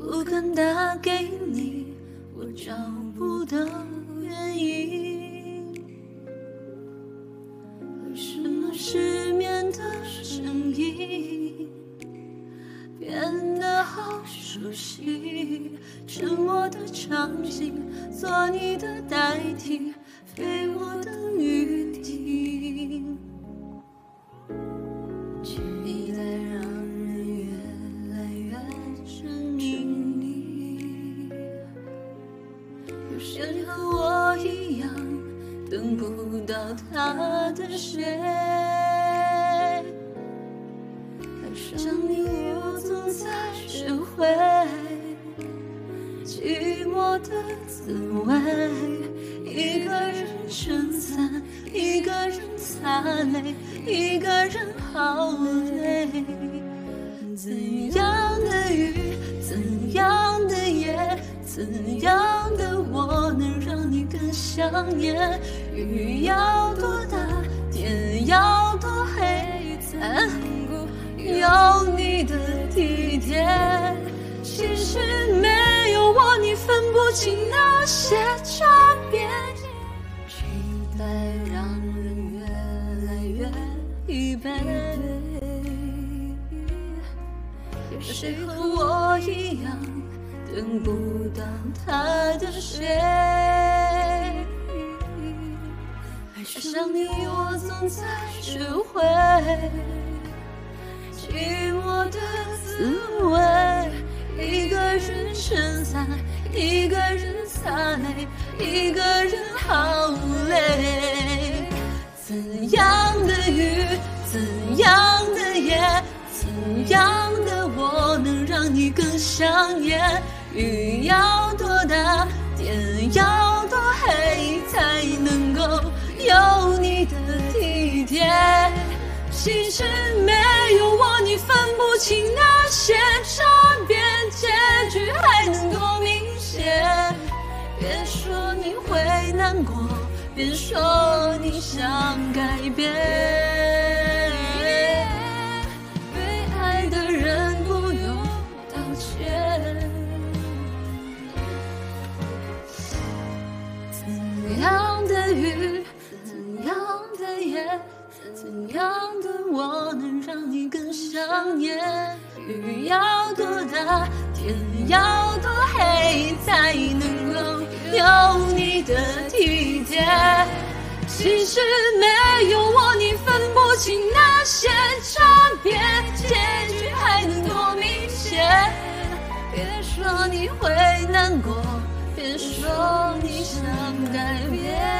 不敢打给你，我找不到原因。为什么失眠的声音变得好熟悉？沉默的场景，做你的代替，飞我的雨有谁和我一样等不到他的谁？爱上你，我总在学会寂寞的滋味。一个人撑伞，一个人擦泪，一个人好累。怎样的雨，怎样的，怎样的我能让你更想念？雨要多大，天要多黑，才能够有你的体贴？其实没有我，你分不清那些差别。期待让人越来越疲惫。有谁和我一样等不到他的谁？爱上你，我总在学会寂寞的滋味。一个人撑伞，一个人擦泪，一个人好累。怎样的雨，怎样的夜，怎样的我能让你更想念？雨要多大，天要多黑，才能够有你的体贴？其实没有我，你分不清那些差别，结局还能多明显。别说你会难过，别说你想改变。雨怎样的夜怎样的我能让你更想念雨要多大天要多黑才能够有你的体贴其实没有我你分不清那些差别结局还能多明显别说你会难过别说你想改变。